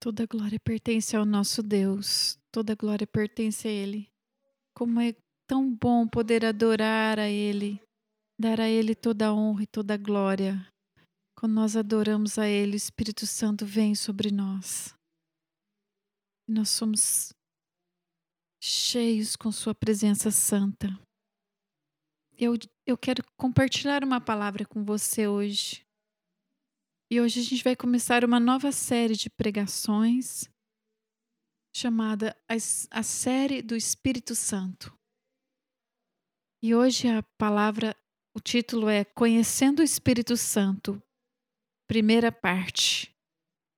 Toda glória pertence ao nosso Deus, toda glória pertence a Ele. Como é tão bom poder adorar a Ele, dar a Ele toda a honra e toda a glória. Quando nós adoramos a Ele, o Espírito Santo vem sobre nós. E nós somos cheios com Sua presença santa. Eu, eu quero compartilhar uma palavra com você hoje. E hoje a gente vai começar uma nova série de pregações chamada a, série do Espírito Santo. E hoje a palavra, o título é Conhecendo o Espírito Santo, primeira parte.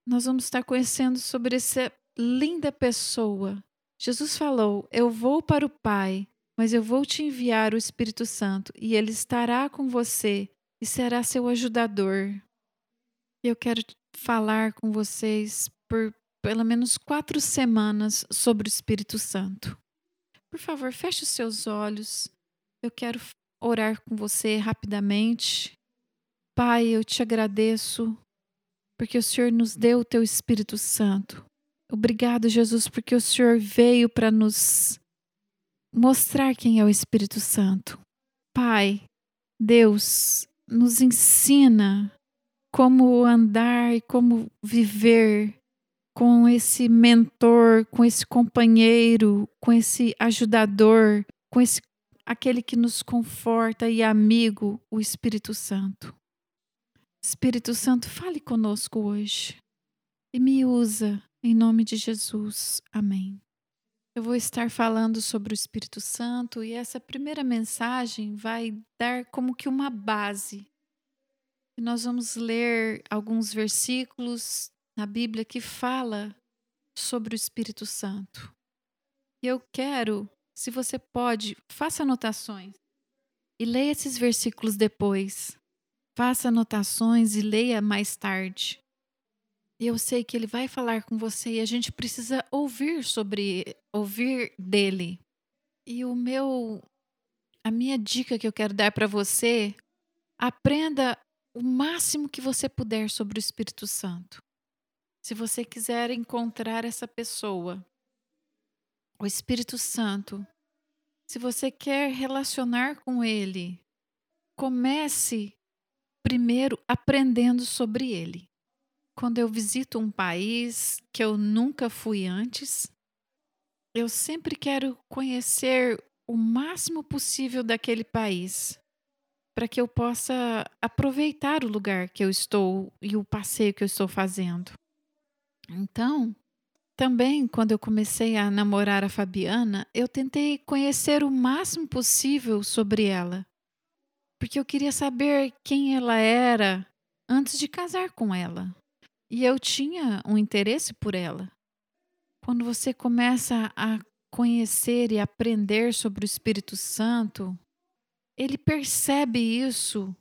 Nós vamos estar conhecendo sobre essa linda pessoa. Jesus falou: Eu vou para o Pai, mas eu vou te enviar o Espírito Santo, e ele estará com você e será seu ajudador. Eu quero falar com vocês por pelo menos quatro semanas sobre o Espírito Santo. Por favor, feche os seus olhos. Eu quero orar com você rapidamente. Pai, eu te agradeço porque o Senhor nos deu o teu Espírito Santo. Obrigado, Jesus, porque o Senhor veio para nos mostrar quem é o Espírito Santo. Pai, Deus, nos ensina como andar e como viver com esse mentor, com esse companheiro, com esse ajudador, com esse aquele que nos conforta e amigo, o Espírito Santo. Espírito Santo, fale conosco hoje e me usa em nome de Jesus. Amém. Eu vou estar falando sobre o Espírito Santo e essa primeira mensagem vai dar como que uma base nós vamos ler alguns versículos na Bíblia que fala sobre o Espírito Santo. E eu quero, se você pode, faça anotações e leia esses versículos depois. Faça anotações e leia mais tarde. Eu sei que ele vai falar com você e a gente precisa ouvir sobre ouvir dele. E o meu a minha dica que eu quero dar para você, aprenda o máximo que você puder sobre o Espírito Santo. Se você quiser encontrar essa pessoa, o Espírito Santo, se você quer relacionar com ele, comece primeiro aprendendo sobre ele. Quando eu visito um país que eu nunca fui antes, eu sempre quero conhecer o máximo possível daquele país para que eu possa aproveitar o lugar que eu estou e o passeio que eu estou fazendo. Então, também quando eu comecei a namorar a Fabiana, eu tentei conhecer o máximo possível sobre ela, porque eu queria saber quem ela era antes de casar com ela. E eu tinha um interesse por ela. Quando você começa a conhecer e aprender sobre o Espírito Santo, ele percebe isso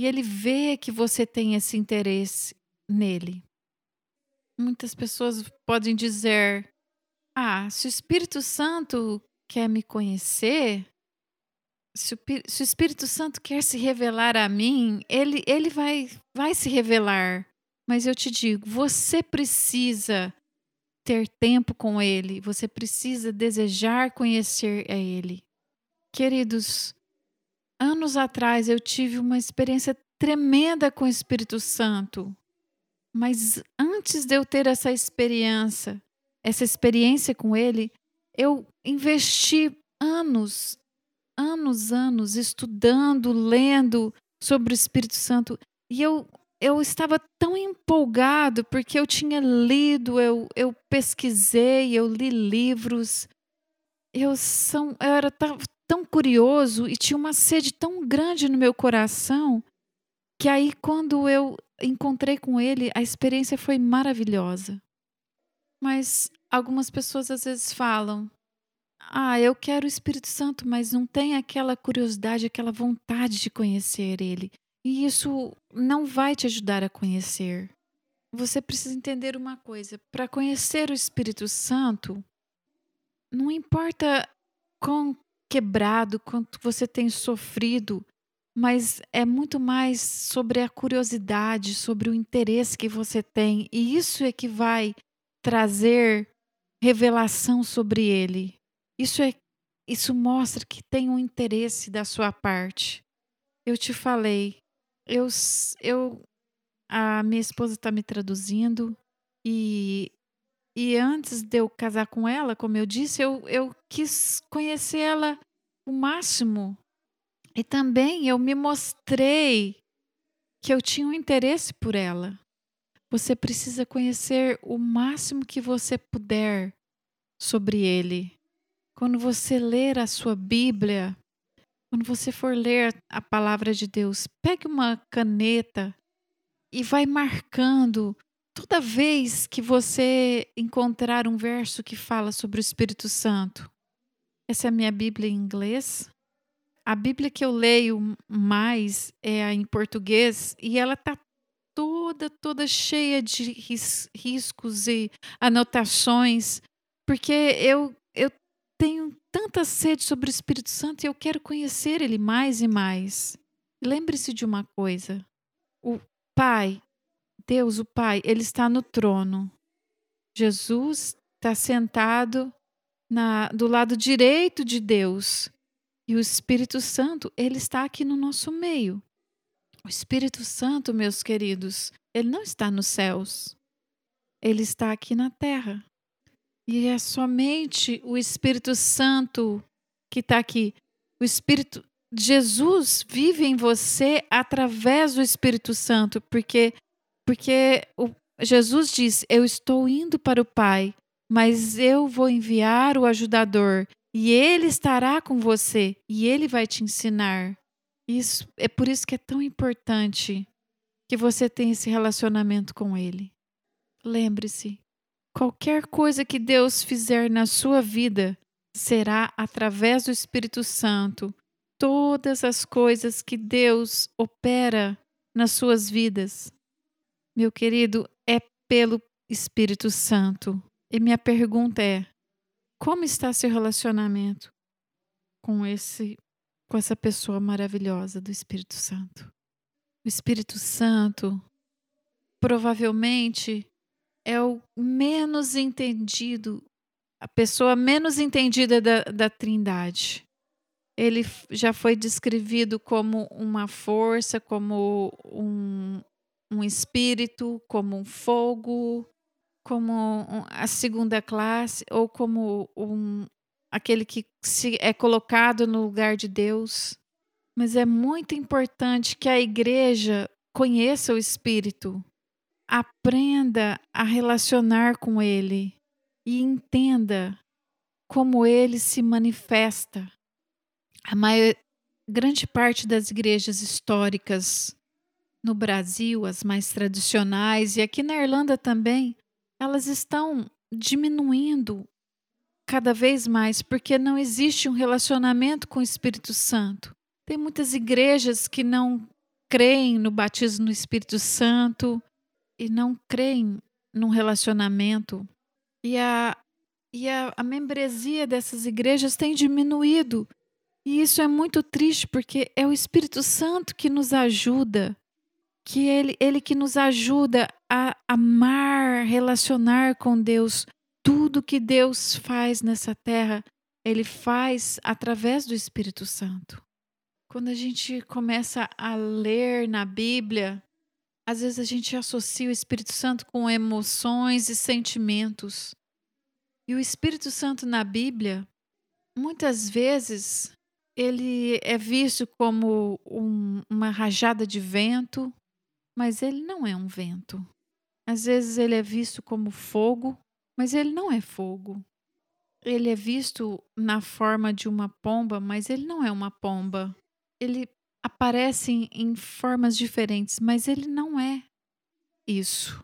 e ele vê que você tem esse interesse nele. Muitas pessoas podem dizer: Ah, se o Espírito Santo quer me conhecer, se o, se o Espírito Santo quer se revelar a mim, ele, ele vai, vai se revelar. Mas eu te digo, você precisa ter tempo com Ele, você precisa desejar conhecer a Ele. Queridos, anos atrás eu tive uma experiência tremenda com o Espírito Santo. Mas antes de eu ter essa experiência, essa experiência com ele, eu investi anos, anos, anos estudando, lendo sobre o Espírito Santo. E eu, eu estava tão empolgado porque eu tinha lido, eu, eu pesquisei, eu li livros. Eu, são, eu era tão curioso e tinha uma sede tão grande no meu coração que aí quando eu encontrei com ele, a experiência foi maravilhosa. Mas algumas pessoas às vezes falam: "Ah, eu quero o Espírito Santo, mas não tem aquela curiosidade, aquela vontade de conhecer ele". E isso não vai te ajudar a conhecer. Você precisa entender uma coisa: para conhecer o Espírito Santo, não importa quão quebrado, quanto você tem sofrido, mas é muito mais sobre a curiosidade, sobre o interesse que você tem, e isso é que vai trazer revelação sobre ele. Isso é isso mostra que tem um interesse da sua parte. Eu te falei, eu, eu a minha esposa está me traduzindo e e antes de eu casar com ela, como eu disse, eu, eu quis conhecer ela o máximo. E também eu me mostrei que eu tinha um interesse por ela. Você precisa conhecer o máximo que você puder sobre ele. Quando você ler a sua Bíblia, quando você for ler a palavra de Deus, pegue uma caneta e vai marcando toda vez que você encontrar um verso que fala sobre o Espírito Santo, essa é a minha Bíblia em inglês. A Bíblia que eu leio mais é a em português e ela está toda, toda cheia de ris riscos e anotações, porque eu, eu tenho tanta sede sobre o Espírito Santo e eu quero conhecer ele mais e mais. Lembre-se de uma coisa: o Pai Deus, o Pai, ele está no trono. Jesus está sentado na, do lado direito de Deus. E o Espírito Santo, ele está aqui no nosso meio. O Espírito Santo, meus queridos, ele não está nos céus. Ele está aqui na terra. E é somente o Espírito Santo que está aqui. O Espírito Jesus vive em você através do Espírito Santo, porque porque o, Jesus diz: Eu estou indo para o Pai, mas eu vou enviar o ajudador e ele estará com você e ele vai te ensinar. Isso é por isso que é tão importante que você tenha esse relacionamento com ele. Lembre-se, qualquer coisa que Deus fizer na sua vida será através do Espírito Santo. Todas as coisas que Deus opera nas suas vidas meu querido, é pelo Espírito Santo. E minha pergunta é: como está seu relacionamento com esse com essa pessoa maravilhosa do Espírito Santo? O Espírito Santo provavelmente é o menos entendido, a pessoa menos entendida da, da Trindade. Ele já foi descrevido como uma força, como um, um espírito, como um fogo, como a segunda classe, ou como um, aquele que é colocado no lugar de Deus. Mas é muito importante que a igreja conheça o Espírito, aprenda a relacionar com ele e entenda como ele se manifesta. A maior, grande parte das igrejas históricas no Brasil, as mais tradicionais, e aqui na Irlanda também, elas estão diminuindo cada vez mais, porque não existe um relacionamento com o Espírito Santo. Tem muitas igrejas que não creem no batismo no Espírito Santo e não creem num relacionamento. E a, e a, a membresia dessas igrejas tem diminuído. E isso é muito triste, porque é o Espírito Santo que nos ajuda que ele, ele que nos ajuda a amar, relacionar com Deus. Tudo que Deus faz nessa terra, ele faz através do Espírito Santo. Quando a gente começa a ler na Bíblia, às vezes a gente associa o Espírito Santo com emoções e sentimentos. E o Espírito Santo na Bíblia, muitas vezes, ele é visto como um, uma rajada de vento, mas ele não é um vento. Às vezes ele é visto como fogo, mas ele não é fogo. Ele é visto na forma de uma pomba, mas ele não é uma pomba. Ele aparece em, em formas diferentes, mas ele não é isso.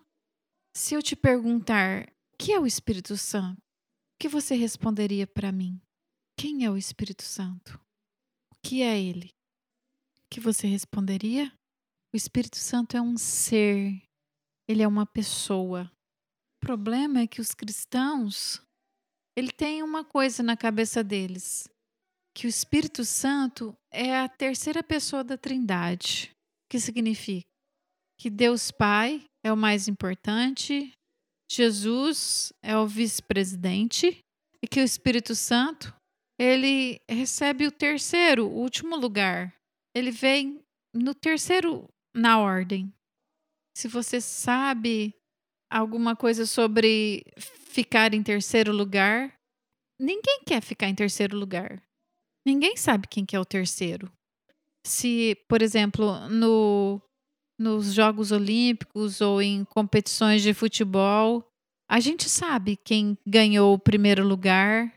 Se eu te perguntar, o que é o Espírito Santo? O que você responderia para mim? Quem é o Espírito Santo? O que é ele? O que você responderia? O Espírito Santo é um ser, ele é uma pessoa. O problema é que os cristãos, ele tem uma coisa na cabeça deles, que o Espírito Santo é a terceira pessoa da Trindade. O que significa? Que Deus Pai é o mais importante, Jesus é o vice-presidente e que o Espírito Santo ele recebe o terceiro, o último lugar. Ele vem no terceiro na ordem. Se você sabe alguma coisa sobre ficar em terceiro lugar, ninguém quer ficar em terceiro lugar. Ninguém sabe quem que é o terceiro. Se, por exemplo, no, nos Jogos Olímpicos ou em competições de futebol, a gente sabe quem ganhou o primeiro lugar.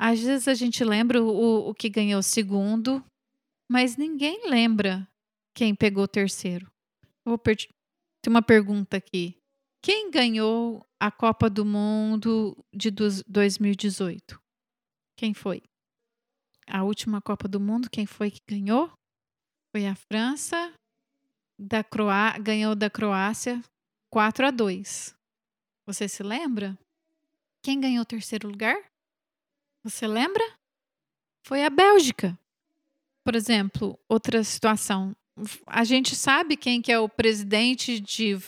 Às vezes a gente lembra o, o que ganhou o segundo, mas ninguém lembra quem pegou o terceiro. Vou ter uma pergunta aqui. Quem ganhou a Copa do Mundo de 2018? Quem foi? A última Copa do Mundo, quem foi que ganhou? Foi a França, da Croá ganhou da Croácia 4 a 2. Você se lembra? Quem ganhou o terceiro lugar? Você lembra? Foi a Bélgica. Por exemplo, outra situação. A gente sabe quem que é o presidente de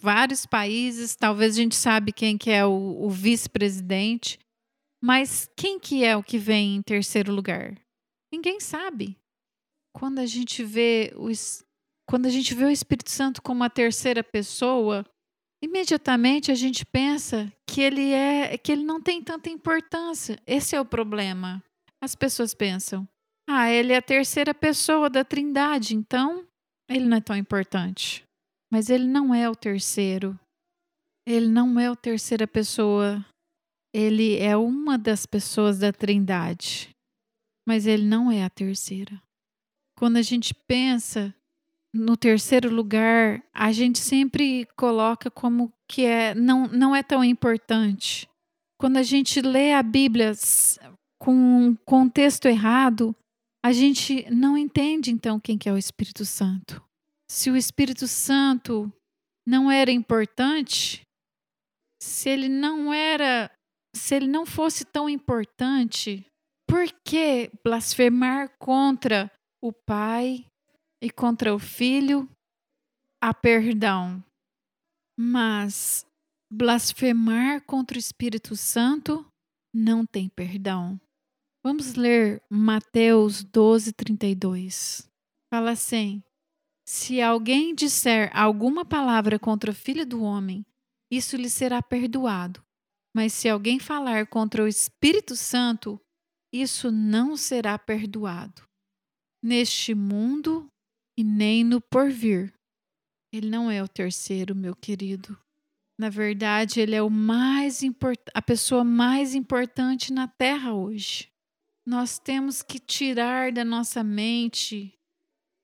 vários países, talvez a gente sabe quem que é o, o vice-presidente, mas quem que é o que vem em terceiro lugar? Ninguém sabe. Quando a gente vê os, quando a gente vê o Espírito Santo como a terceira pessoa, imediatamente a gente pensa que ele é que ele não tem tanta importância. Esse é o problema. As pessoas pensam: "Ah, ele é a terceira pessoa da Trindade, então ele não é tão importante". Mas ele não é o terceiro. Ele não é a terceira pessoa. Ele é uma das pessoas da Trindade. Mas ele não é a terceira. Quando a gente pensa no terceiro lugar, a gente sempre coloca como que é não, não é tão importante. Quando a gente lê a Bíblia com um contexto errado, a gente não entende então quem que é o Espírito Santo se o Espírito Santo não era importante, se ele não era, se ele não fosse tão importante, por que blasfemar contra o Pai e contra o Filho a perdão? Mas blasfemar contra o Espírito Santo não tem perdão. Vamos ler Mateus 12, 32. Fala assim: se alguém disser alguma palavra contra o filho do homem, isso lhe será perdoado. Mas se alguém falar contra o Espírito Santo, isso não será perdoado. Neste mundo e nem no porvir. Ele não é o terceiro, meu querido. Na verdade, ele é o mais a pessoa mais importante na terra hoje. Nós temos que tirar da nossa mente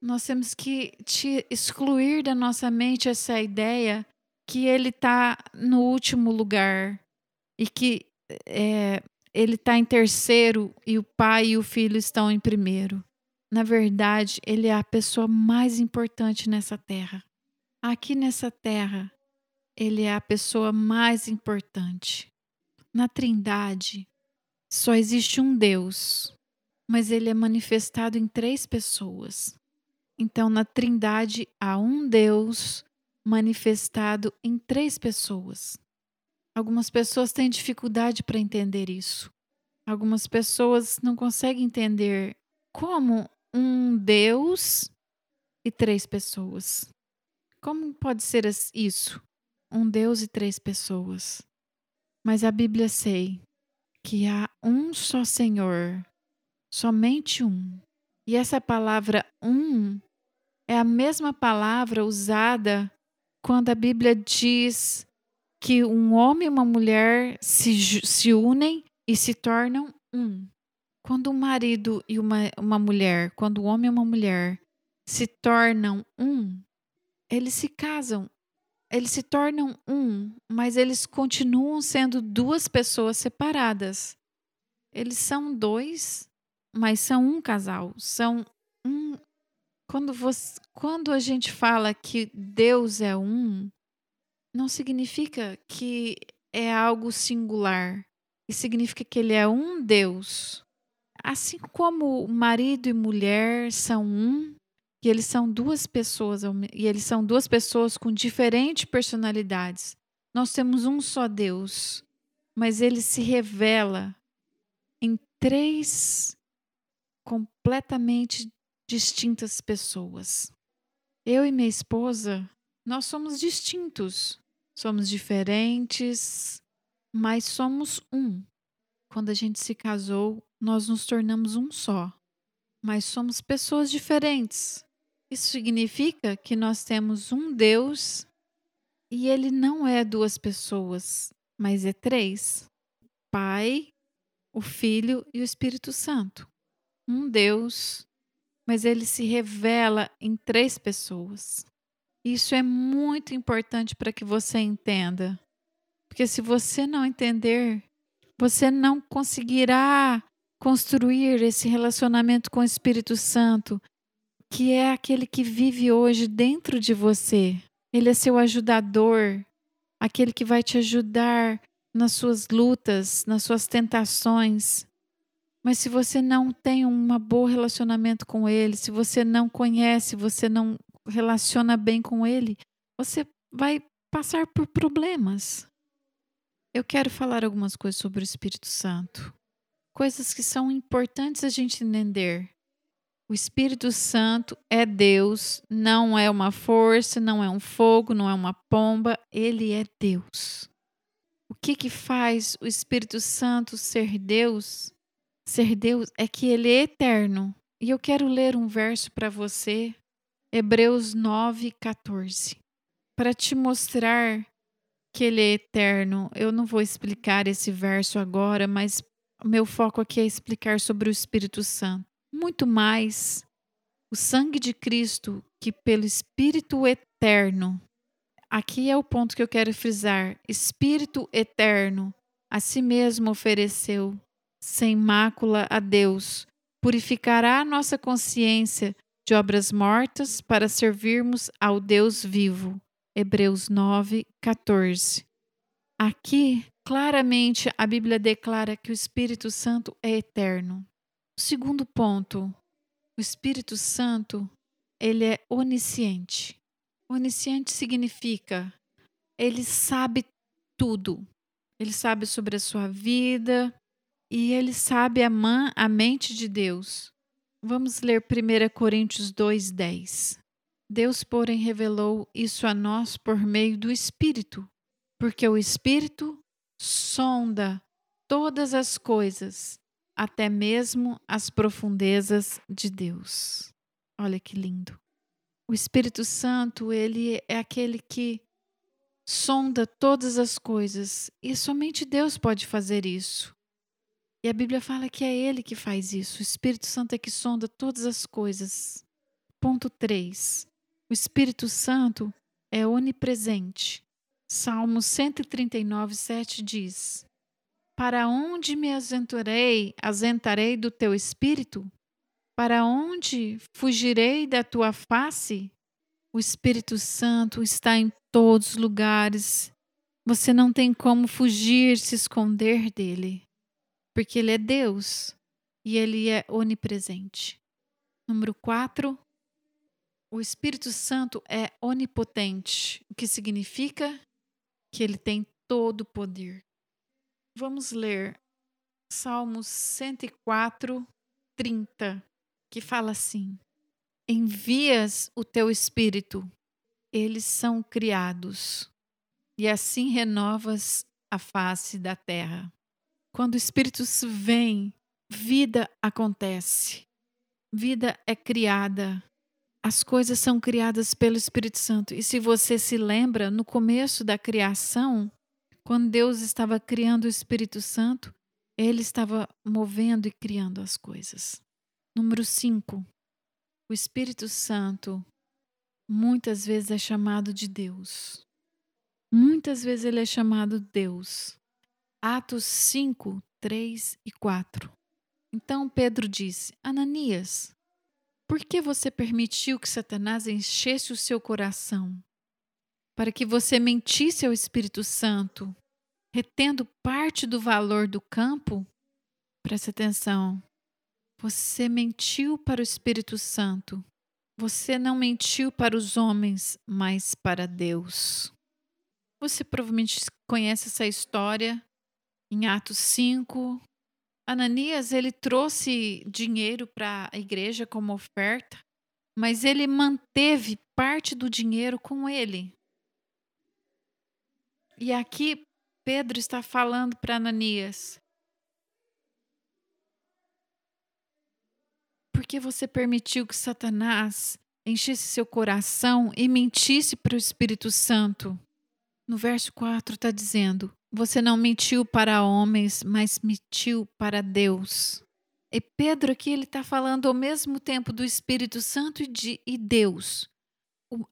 nós temos que te excluir da nossa mente essa ideia que ele está no último lugar e que é, ele está em terceiro e o pai e o filho estão em primeiro. Na verdade, ele é a pessoa mais importante nessa terra. Aqui nessa terra, ele é a pessoa mais importante. Na Trindade, só existe um Deus, mas ele é manifestado em três pessoas. Então, na Trindade há um Deus manifestado em três pessoas. Algumas pessoas têm dificuldade para entender isso. Algumas pessoas não conseguem entender como um Deus e três pessoas. Como pode ser isso? Um Deus e três pessoas. Mas a Bíblia sei que há um só Senhor, somente um. E essa palavra um é a mesma palavra usada quando a Bíblia diz que um homem e uma mulher se, se unem e se tornam um. Quando um marido e uma, uma mulher, quando um homem e uma mulher se tornam um, eles se casam, eles se tornam um, mas eles continuam sendo duas pessoas separadas. Eles são dois, mas são um casal, são um, quando, você, quando a gente fala que Deus é um, não significa que é algo singular. Significa que ele é um Deus. Assim como marido e mulher são um, e eles são duas pessoas, e eles são duas pessoas com diferentes personalidades. nós temos um só Deus, mas ele se revela em três completamente distintas pessoas. Eu e minha esposa, nós somos distintos, somos diferentes, mas somos um. Quando a gente se casou, nós nos tornamos um só, mas somos pessoas diferentes. Isso significa que nós temos um Deus e ele não é duas pessoas, mas é três: Pai, o Filho e o Espírito Santo. Um Deus, mas ele se revela em três pessoas. Isso é muito importante para que você entenda. Porque se você não entender, você não conseguirá construir esse relacionamento com o Espírito Santo, que é aquele que vive hoje dentro de você. Ele é seu ajudador, aquele que vai te ajudar nas suas lutas, nas suas tentações. Mas se você não tem um bom relacionamento com ele, se você não conhece, você não relaciona bem com ele, você vai passar por problemas. Eu quero falar algumas coisas sobre o Espírito Santo. Coisas que são importantes a gente entender. O Espírito Santo é Deus, não é uma força, não é um fogo, não é uma pomba, ele é Deus. O que que faz o Espírito Santo ser Deus? Ser Deus é que ele é eterno. E eu quero ler um verso para você, Hebreus 9, 14, para te mostrar que ele é eterno. Eu não vou explicar esse verso agora, mas meu foco aqui é explicar sobre o Espírito Santo. Muito mais o sangue de Cristo que pelo Espírito eterno. Aqui é o ponto que eu quero frisar. Espírito eterno a si mesmo ofereceu, sem mácula a Deus, purificará a nossa consciência de obras mortas para servirmos ao Deus vivo. Hebreus 9, 14. Aqui, claramente, a Bíblia declara que o Espírito Santo é eterno. O segundo ponto, o Espírito Santo, ele é onisciente. Onisciente significa ele sabe tudo. Ele sabe sobre a sua vida e ele sabe a, man, a mente de Deus. Vamos ler 1 Coríntios 2:10. Deus, porém, revelou isso a nós por meio do Espírito, porque o Espírito sonda todas as coisas, até mesmo as profundezas de Deus. Olha que lindo. O Espírito Santo, ele é aquele que sonda todas as coisas e somente Deus pode fazer isso. E a Bíblia fala que é Ele que faz isso. O Espírito Santo é que sonda todas as coisas. Ponto 3. O Espírito Santo é onipresente. Salmo 139, 7 diz: Para onde me aventurei, azentarei do teu espírito? Para onde fugirei da tua face? O Espírito Santo está em todos os lugares. Você não tem como fugir, se esconder dele, porque ele é Deus e ele é onipresente. Número 4, o Espírito Santo é onipotente, o que significa que ele tem todo o poder. Vamos ler Salmos 104, 30, que fala assim: Envias o teu espírito, eles são criados, e assim renovas a face da terra. Quando o Espírito vem, vida acontece, vida é criada, as coisas são criadas pelo Espírito Santo. E se você se lembra, no começo da criação, quando Deus estava criando o Espírito Santo, ele estava movendo e criando as coisas. Número 5. O Espírito Santo muitas vezes é chamado de Deus. Muitas vezes ele é chamado Deus. Atos 5, 3 e 4. Então Pedro disse: Ananias, por que você permitiu que Satanás enchesse o seu coração? Para que você mentisse ao Espírito Santo, retendo parte do valor do campo? Preste atenção. Você mentiu para o Espírito Santo. Você não mentiu para os homens, mas para Deus. Você provavelmente conhece essa história em Atos 5. Ananias, ele trouxe dinheiro para a igreja como oferta, mas ele manteve parte do dinheiro com ele. E aqui Pedro está falando para Ananias: Por que você permitiu que Satanás enchesse seu coração e mentisse para o Espírito Santo? No verso 4 está dizendo: Você não mentiu para homens, mas mentiu para Deus. E Pedro aqui ele está falando ao mesmo tempo do Espírito Santo e, de, e Deus.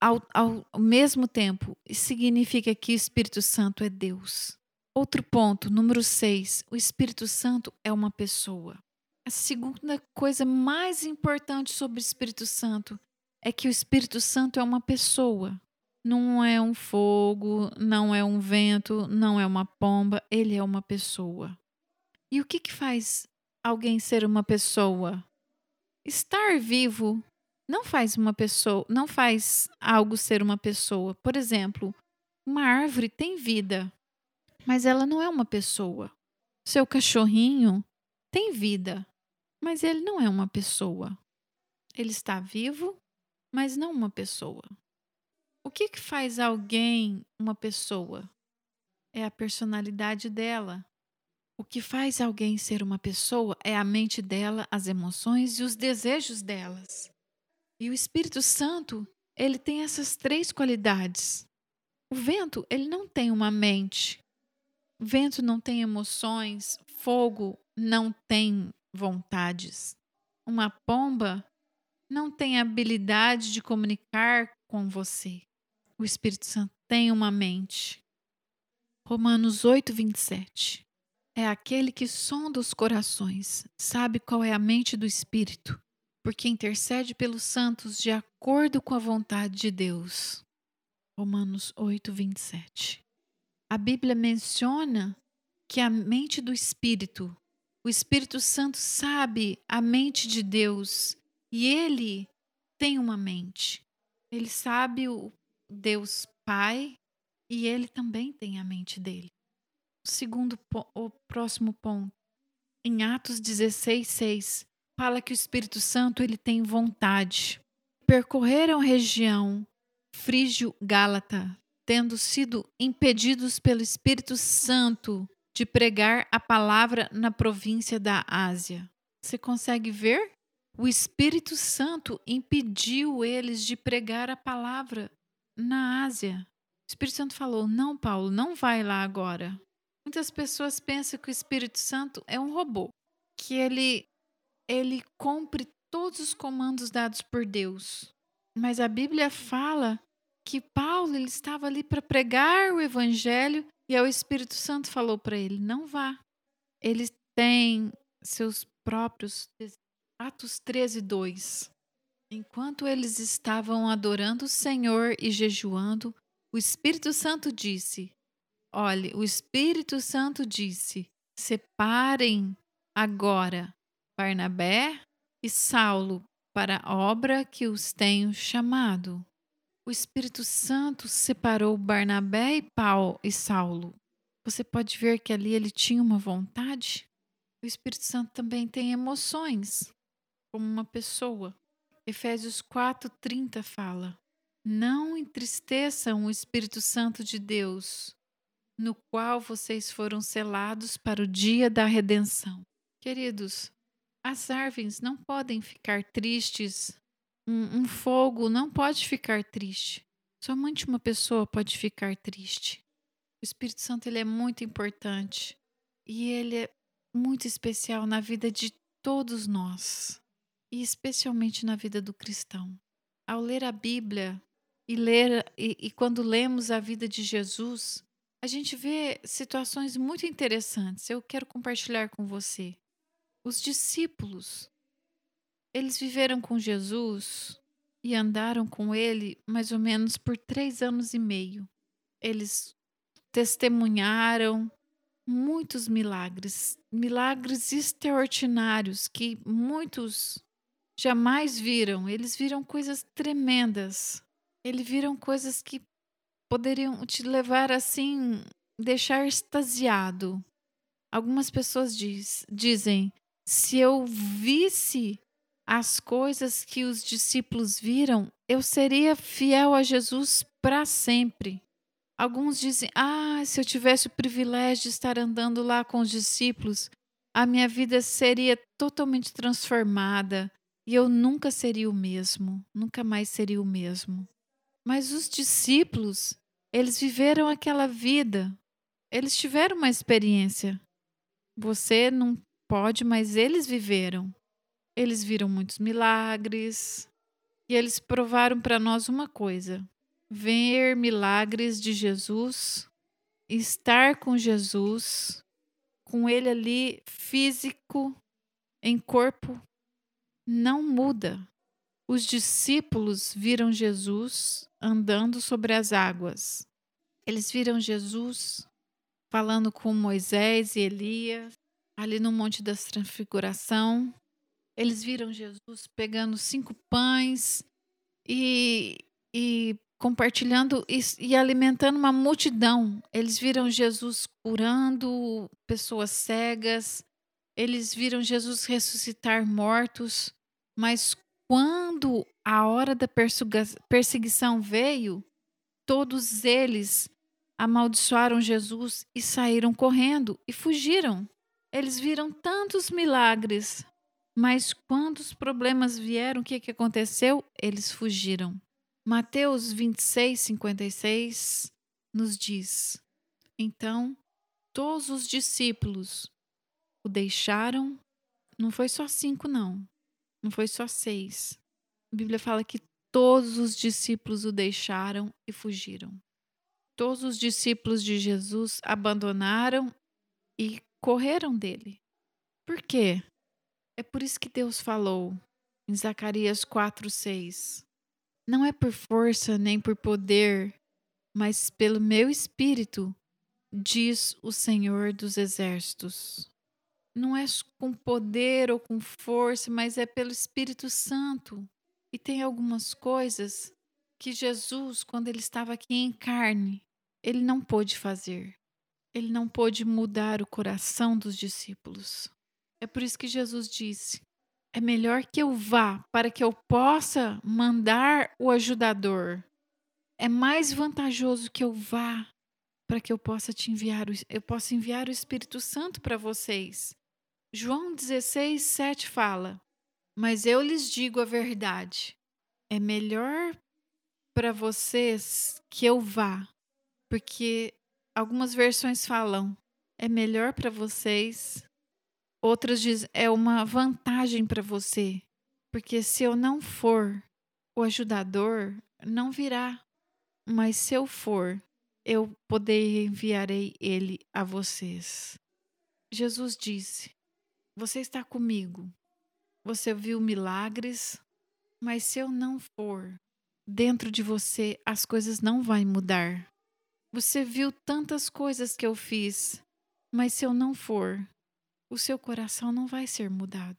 Ao, ao, ao mesmo tempo, significa que o Espírito Santo é Deus. Outro ponto, número 6. O Espírito Santo é uma pessoa. A segunda coisa mais importante sobre o Espírito Santo é que o Espírito Santo é uma pessoa. Não é um fogo, não é um vento, não é uma pomba, ele é uma pessoa. E o que, que faz alguém ser uma pessoa? Estar vivo não faz uma pessoa, não faz algo ser uma pessoa. Por exemplo, uma árvore tem vida, mas ela não é uma pessoa. Seu cachorrinho tem vida, mas ele não é uma pessoa. Ele está vivo, mas não uma pessoa. O que, que faz alguém uma pessoa? É a personalidade dela. O que faz alguém ser uma pessoa é a mente dela, as emoções e os desejos delas. E o Espírito Santo, ele tem essas três qualidades. O vento, ele não tem uma mente. O vento não tem emoções, fogo não tem vontades. Uma pomba não tem habilidade de comunicar com você. O Espírito Santo tem uma mente. Romanos 8, 27. É aquele que sonda os corações, sabe qual é a mente do Espírito, porque intercede pelos santos de acordo com a vontade de Deus. Romanos 8, 27. A Bíblia menciona que a mente do Espírito o Espírito Santo sabe a mente de Deus e ele tem uma mente. Ele sabe o Deus Pai e ele também tem a mente dele. O segundo, o próximo ponto, em Atos 16, 6, fala que o Espírito Santo ele tem vontade. Percorreram região frígio-gálata, tendo sido impedidos pelo Espírito Santo de pregar a palavra na província da Ásia. Você consegue ver? O Espírito Santo impediu eles de pregar a palavra na Ásia. O Espírito Santo falou: Não, Paulo, não vai lá agora. Muitas pessoas pensam que o Espírito Santo é um robô, que ele, ele cumpre todos os comandos dados por Deus. Mas a Bíblia fala que Paulo ele estava ali para pregar o evangelho e o Espírito Santo falou para ele: não vá. Ele tem seus próprios Atos 13, 2. Enquanto eles estavam adorando o Senhor e jejuando, o Espírito Santo disse: Olhe, o Espírito Santo disse: separem agora Barnabé e Saulo para a obra que os tenho chamado o Espírito Santo separou Barnabé e Paulo e Saulo. Você pode ver que ali ele tinha uma vontade. O Espírito Santo também tem emoções, como uma pessoa. Efésios 4:30 fala: Não entristeçam o Espírito Santo de Deus, no qual vocês foram selados para o dia da redenção. Queridos, as árvores não podem ficar tristes um, um fogo não pode ficar triste. Somente uma pessoa pode ficar triste. O Espírito Santo ele é muito importante e ele é muito especial na vida de todos nós e especialmente na vida do cristão. Ao ler a Bíblia e ler e, e quando lemos a vida de Jesus, a gente vê situações muito interessantes. Eu quero compartilhar com você. Os discípulos eles viveram com Jesus e andaram com ele mais ou menos por três anos e meio. Eles testemunharam muitos milagres, milagres extraordinários que muitos jamais viram. Eles viram coisas tremendas. Eles viram coisas que poderiam te levar assim, deixar extasiado. Algumas pessoas diz, dizem: se eu visse as coisas que os discípulos viram, eu seria fiel a Jesus para sempre. Alguns dizem: Ah, se eu tivesse o privilégio de estar andando lá com os discípulos, a minha vida seria totalmente transformada e eu nunca seria o mesmo, nunca mais seria o mesmo. Mas os discípulos, eles viveram aquela vida, eles tiveram uma experiência. Você não pode, mas eles viveram. Eles viram muitos milagres e eles provaram para nós uma coisa: ver milagres de Jesus, estar com Jesus, com ele ali físico, em corpo, não muda. Os discípulos viram Jesus andando sobre as águas. Eles viram Jesus falando com Moisés e Elias, ali no Monte da Transfiguração. Eles viram Jesus pegando cinco pães e, e compartilhando e, e, alimentando uma multidão. Eles viram Jesus curando pessoas cegas, eles viram Jesus ressuscitar mortos, mas quando a hora da perseguição veio, todos eles amaldiçoaram Jesus e saíram correndo e fugiram. Eles viram tantos milagres, mas quando os problemas vieram, o que, que aconteceu? Eles fugiram. Mateus 26, 56 nos diz: Então todos os discípulos o deixaram, não foi só cinco, não, não foi só seis. A Bíblia fala que todos os discípulos o deixaram e fugiram. Todos os discípulos de Jesus abandonaram e correram dele. Por quê? É por isso que Deus falou em Zacarias 4, 6. Não é por força nem por poder, mas pelo meu espírito, diz o Senhor dos Exércitos. Não é com poder ou com força, mas é pelo Espírito Santo. E tem algumas coisas que Jesus, quando ele estava aqui em carne, ele não pôde fazer. Ele não pôde mudar o coração dos discípulos. É por isso que Jesus disse: é melhor que eu vá para que eu possa mandar o ajudador. É mais vantajoso que eu vá para que eu possa te enviar, eu possa enviar o Espírito Santo para vocês. João 16, 7 fala: Mas eu lhes digo a verdade. É melhor para vocês que eu vá, porque algumas versões falam: é melhor para vocês Outras dizem, é uma vantagem para você, porque se eu não for, o ajudador não virá. Mas se eu for, eu poderei enviarei ele a vocês. Jesus disse: Você está comigo. Você viu milagres, mas se eu não for, dentro de você as coisas não vão mudar. Você viu tantas coisas que eu fiz, mas se eu não for, o seu coração não vai ser mudado.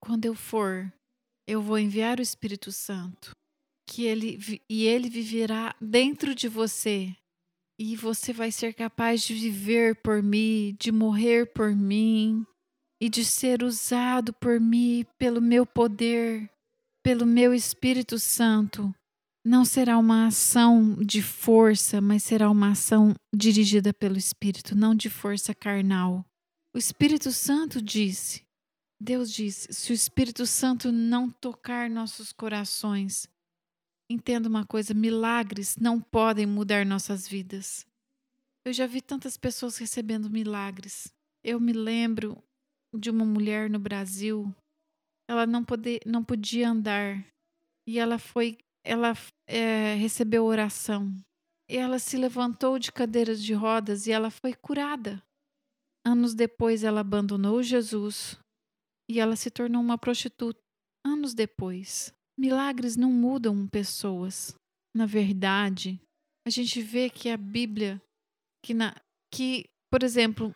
Quando eu for, eu vou enviar o Espírito Santo, que ele e ele viverá dentro de você. E você vai ser capaz de viver por mim, de morrer por mim e de ser usado por mim pelo meu poder, pelo meu Espírito Santo. Não será uma ação de força, mas será uma ação dirigida pelo Espírito, não de força carnal. O Espírito Santo disse, Deus disse, se o Espírito Santo não tocar nossos corações, entenda uma coisa: milagres não podem mudar nossas vidas. Eu já vi tantas pessoas recebendo milagres. Eu me lembro de uma mulher no Brasil, ela não, poder, não podia andar e ela foi, ela é, recebeu oração. E ela se levantou de cadeiras de rodas e ela foi curada. Anos depois, ela abandonou Jesus e ela se tornou uma prostituta. Anos depois, milagres não mudam pessoas. Na verdade, a gente vê que a Bíblia, que, na, que por exemplo,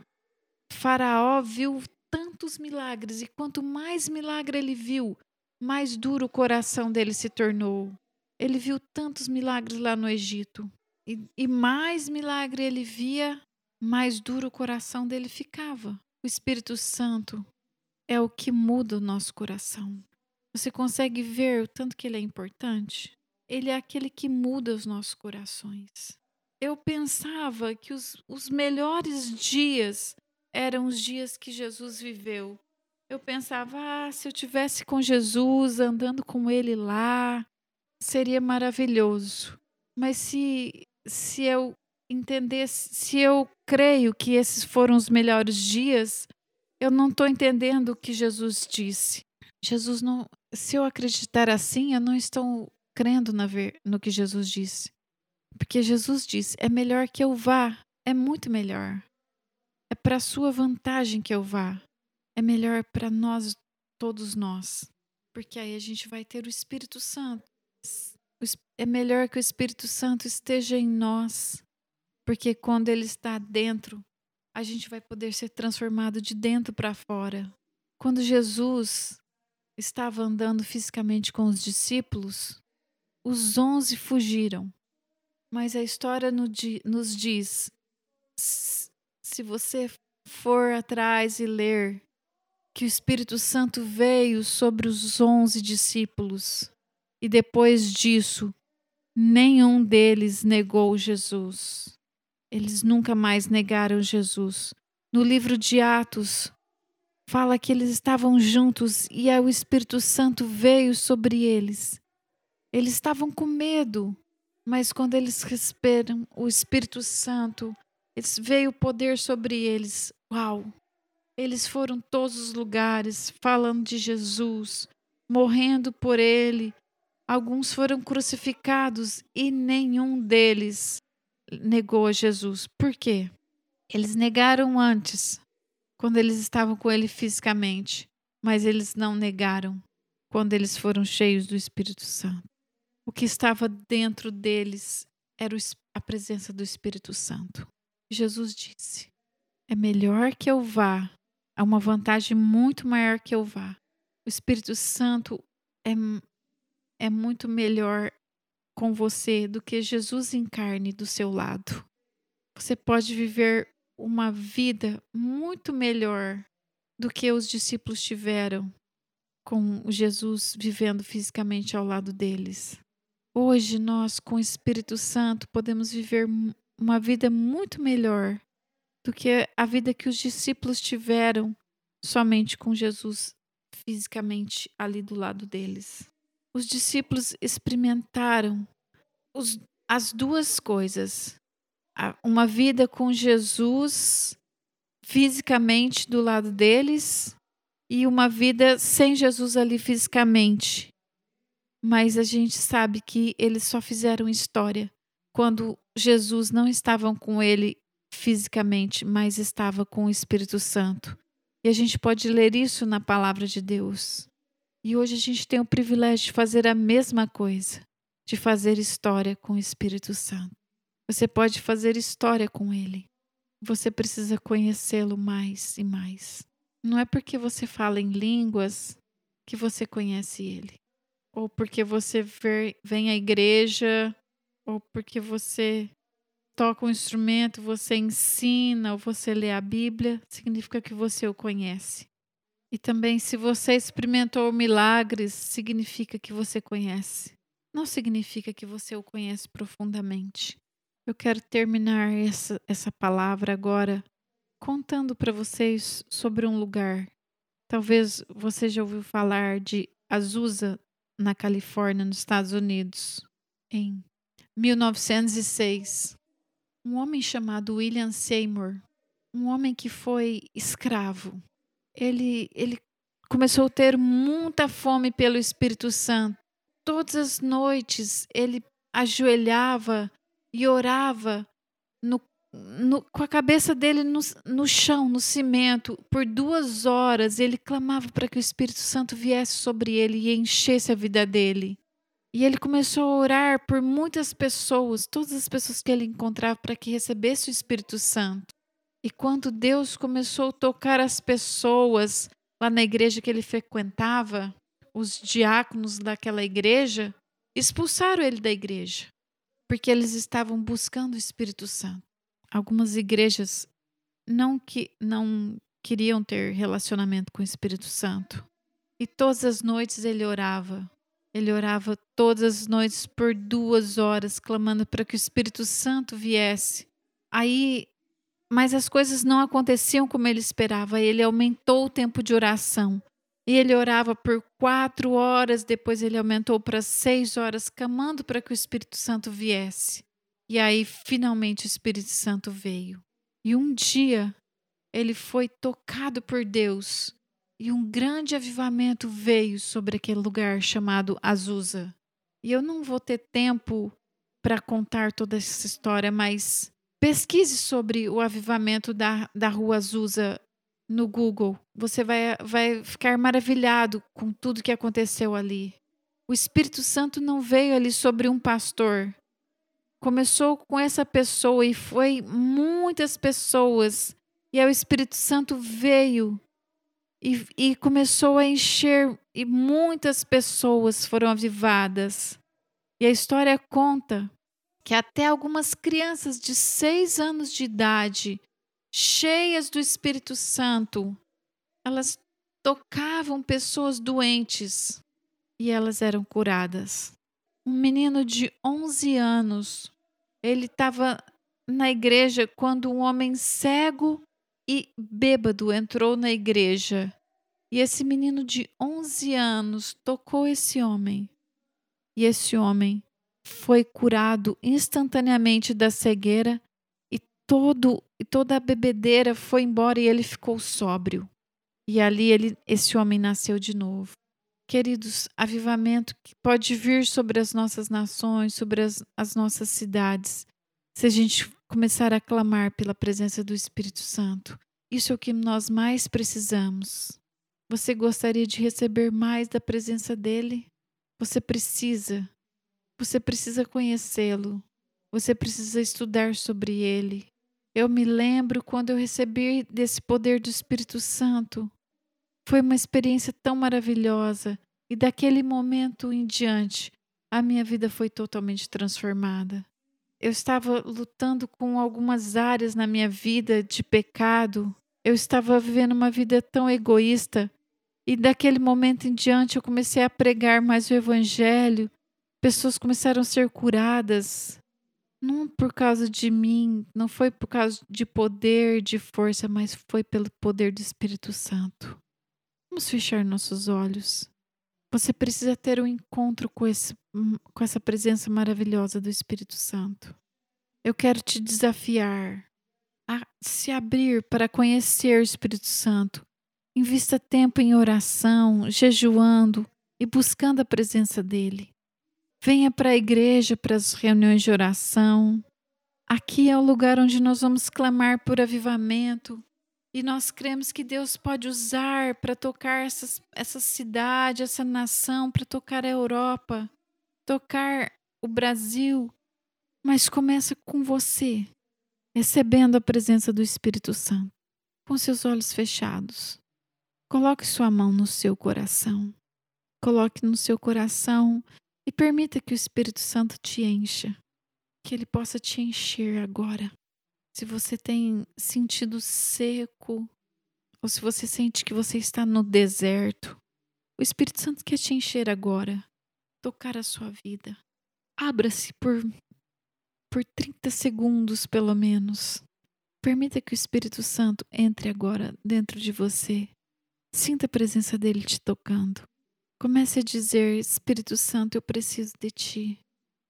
Faraó viu tantos milagres e quanto mais milagre ele viu, mais duro o coração dele se tornou. Ele viu tantos milagres lá no Egito, E, e mais milagre ele via, mais duro o coração dele ficava. O Espírito Santo é o que muda o nosso coração. Você consegue ver o tanto que ele é importante? Ele é aquele que muda os nossos corações. Eu pensava que os, os melhores dias eram os dias que Jesus viveu. Eu pensava, ah, se eu tivesse com Jesus, andando com ele lá, seria maravilhoso. Mas se, se eu entendesse, se eu creio que esses foram os melhores dias, eu não estou entendendo o que Jesus disse. Jesus não. Se eu acreditar assim, eu não estou crendo na ver, no que Jesus disse. Porque Jesus disse: é melhor que eu vá, é muito melhor. É para a sua vantagem que eu vá. É melhor para nós, todos nós. Porque aí a gente vai ter o Espírito Santo. É melhor que o Espírito Santo esteja em nós. Porque quando ele está dentro, a gente vai poder ser transformado de dentro para fora. Quando Jesus estava andando fisicamente com os discípulos, os onze fugiram. Mas a história nos diz: se você for atrás e ler, que o Espírito Santo veio sobre os onze discípulos e depois disso, nenhum deles negou Jesus. Eles nunca mais negaram Jesus. No livro de Atos, fala que eles estavam juntos e o Espírito Santo veio sobre eles. Eles estavam com medo, mas quando eles respiram o Espírito Santo, eles, veio o poder sobre eles. Uau! Eles foram todos os lugares falando de Jesus, morrendo por ele. Alguns foram crucificados e nenhum deles negou a Jesus. Por quê? Eles negaram antes, quando eles estavam com ele fisicamente, mas eles não negaram quando eles foram cheios do Espírito Santo. O que estava dentro deles era a presença do Espírito Santo. Jesus disse: É melhor que eu vá, há uma vantagem muito maior que eu vá. O Espírito Santo é, é muito melhor com você do que Jesus encarne do seu lado. Você pode viver uma vida muito melhor do que os discípulos tiveram com Jesus vivendo fisicamente ao lado deles. Hoje nós, com o Espírito Santo, podemos viver uma vida muito melhor do que a vida que os discípulos tiveram somente com Jesus fisicamente ali do lado deles os discípulos experimentaram os, as duas coisas. Uma vida com Jesus fisicamente do lado deles e uma vida sem Jesus ali fisicamente. Mas a gente sabe que eles só fizeram história quando Jesus não estava com ele fisicamente, mas estava com o Espírito Santo. E a gente pode ler isso na palavra de Deus. E hoje a gente tem o privilégio de fazer a mesma coisa, de fazer história com o Espírito Santo. Você pode fazer história com ele. Você precisa conhecê-lo mais e mais. Não é porque você fala em línguas que você conhece ele, ou porque você vem à igreja, ou porque você toca um instrumento, você ensina, ou você lê a Bíblia, significa que você o conhece. E também, se você experimentou milagres, significa que você conhece. Não significa que você o conhece profundamente. Eu quero terminar essa, essa palavra agora contando para vocês sobre um lugar. Talvez você já ouviu falar de Azusa, na Califórnia, nos Estados Unidos, em 1906. Um homem chamado William Seymour, um homem que foi escravo, ele, ele começou a ter muita fome pelo Espírito Santo. Todas as noites ele ajoelhava e orava no, no, com a cabeça dele no, no chão, no cimento, por duas horas. Ele clamava para que o Espírito Santo viesse sobre ele e enchesse a vida dele. E ele começou a orar por muitas pessoas, todas as pessoas que ele encontrava, para que recebesse o Espírito Santo. E quando Deus começou a tocar as pessoas lá na igreja que ele frequentava, os diáconos daquela igreja expulsaram ele da igreja. porque eles estavam buscando o Espírito Santo. Algumas igrejas não que não queriam ter relacionamento com o Espírito Santo. E todas as noites ele orava. Ele orava todas as noites por duas horas, clamando para que o Espírito Santo viesse. Aí, mas as coisas não aconteciam como ele esperava. Ele aumentou o tempo de oração. E ele orava por quatro horas, depois ele aumentou para seis horas, clamando para que o Espírito Santo viesse. E aí, finalmente, o Espírito Santo veio. E um dia, ele foi tocado por Deus e um grande avivamento veio sobre aquele lugar chamado Azusa. E eu não vou ter tempo para contar toda essa história, mas pesquise sobre o avivamento da, da rua Azusa no Google. Você vai, vai ficar maravilhado com tudo que aconteceu ali. O Espírito Santo não veio ali sobre um pastor. Começou com essa pessoa e foi muitas pessoas. E aí o Espírito Santo veio e, e começou a encher, e muitas pessoas foram avivadas. E a história conta que até algumas crianças de seis anos de idade cheias do Espírito Santo, elas tocavam pessoas doentes e elas eram curadas. Um menino de 11 anos, ele estava na igreja quando um homem cego e bêbado entrou na igreja. E esse menino de 11 anos tocou esse homem. E esse homem foi curado instantaneamente da cegueira todo e toda a bebedeira foi embora e ele ficou sóbrio. E ali ele, esse homem nasceu de novo. Queridos, avivamento que pode vir sobre as nossas nações, sobre as, as nossas cidades, se a gente começar a clamar pela presença do Espírito Santo. Isso é o que nós mais precisamos. Você gostaria de receber mais da presença dele? Você precisa. Você precisa conhecê-lo. Você precisa estudar sobre ele. Eu me lembro quando eu recebi desse poder do Espírito Santo. Foi uma experiência tão maravilhosa e daquele momento em diante a minha vida foi totalmente transformada. Eu estava lutando com algumas áreas na minha vida de pecado. Eu estava vivendo uma vida tão egoísta e daquele momento em diante eu comecei a pregar mais o evangelho. Pessoas começaram a ser curadas, não por causa de mim, não foi por causa de poder, de força, mas foi pelo poder do Espírito Santo. Vamos fechar nossos olhos. Você precisa ter um encontro com, esse, com essa presença maravilhosa do Espírito Santo. Eu quero te desafiar a se abrir para conhecer o Espírito Santo. Invista tempo em oração, jejuando e buscando a presença dele. Venha para a igreja, para as reuniões de oração. Aqui é o lugar onde nós vamos clamar por avivamento. E nós cremos que Deus pode usar para tocar essas, essa cidade, essa nação, para tocar a Europa, tocar o Brasil. Mas começa com você, recebendo a presença do Espírito Santo, com seus olhos fechados. Coloque sua mão no seu coração. Coloque no seu coração e permita que o Espírito Santo te encha, que ele possa te encher agora. Se você tem sentido seco, ou se você sente que você está no deserto, o Espírito Santo quer te encher agora, tocar a sua vida. Abra-se por, por 30 segundos, pelo menos. Permita que o Espírito Santo entre agora dentro de você. Sinta a presença dele te tocando. Comece a dizer: Espírito Santo, eu preciso de ti.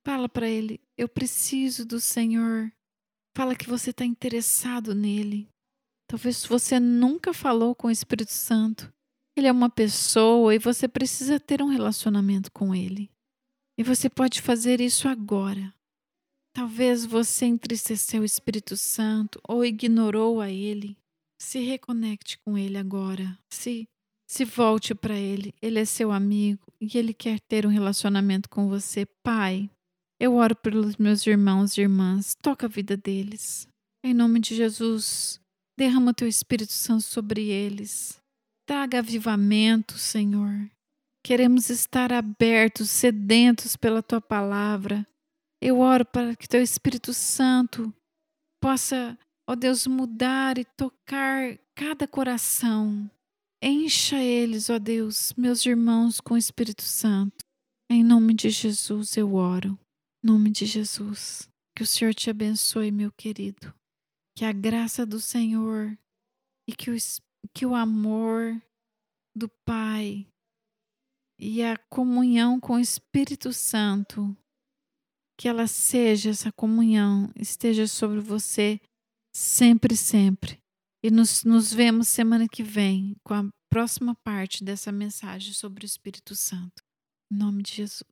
Fala para ele: Eu preciso do Senhor. Fala que você está interessado nele. Talvez você nunca falou com o Espírito Santo. Ele é uma pessoa e você precisa ter um relacionamento com ele. E você pode fazer isso agora. Talvez você entristeceu o Espírito Santo ou ignorou a ele. Se reconecte com ele agora. Se se volte para Ele, Ele é seu amigo e Ele quer ter um relacionamento com você. Pai, eu oro pelos meus irmãos e irmãs, toca a vida deles. Em nome de Jesus, derrama teu Espírito Santo sobre eles. Traga avivamento, Senhor. Queremos estar abertos, sedentos pela tua palavra. Eu oro para que teu Espírito Santo possa, ó Deus, mudar e tocar cada coração. Encha eles, ó Deus, meus irmãos, com o Espírito Santo. Em nome de Jesus eu oro. Em nome de Jesus. Que o Senhor te abençoe, meu querido. Que a graça do Senhor e que o, que o amor do Pai e a comunhão com o Espírito Santo, que ela seja, essa comunhão, esteja sobre você sempre, sempre. E nos, nos vemos semana que vem com a próxima parte dessa mensagem sobre o Espírito Santo. Em nome de Jesus.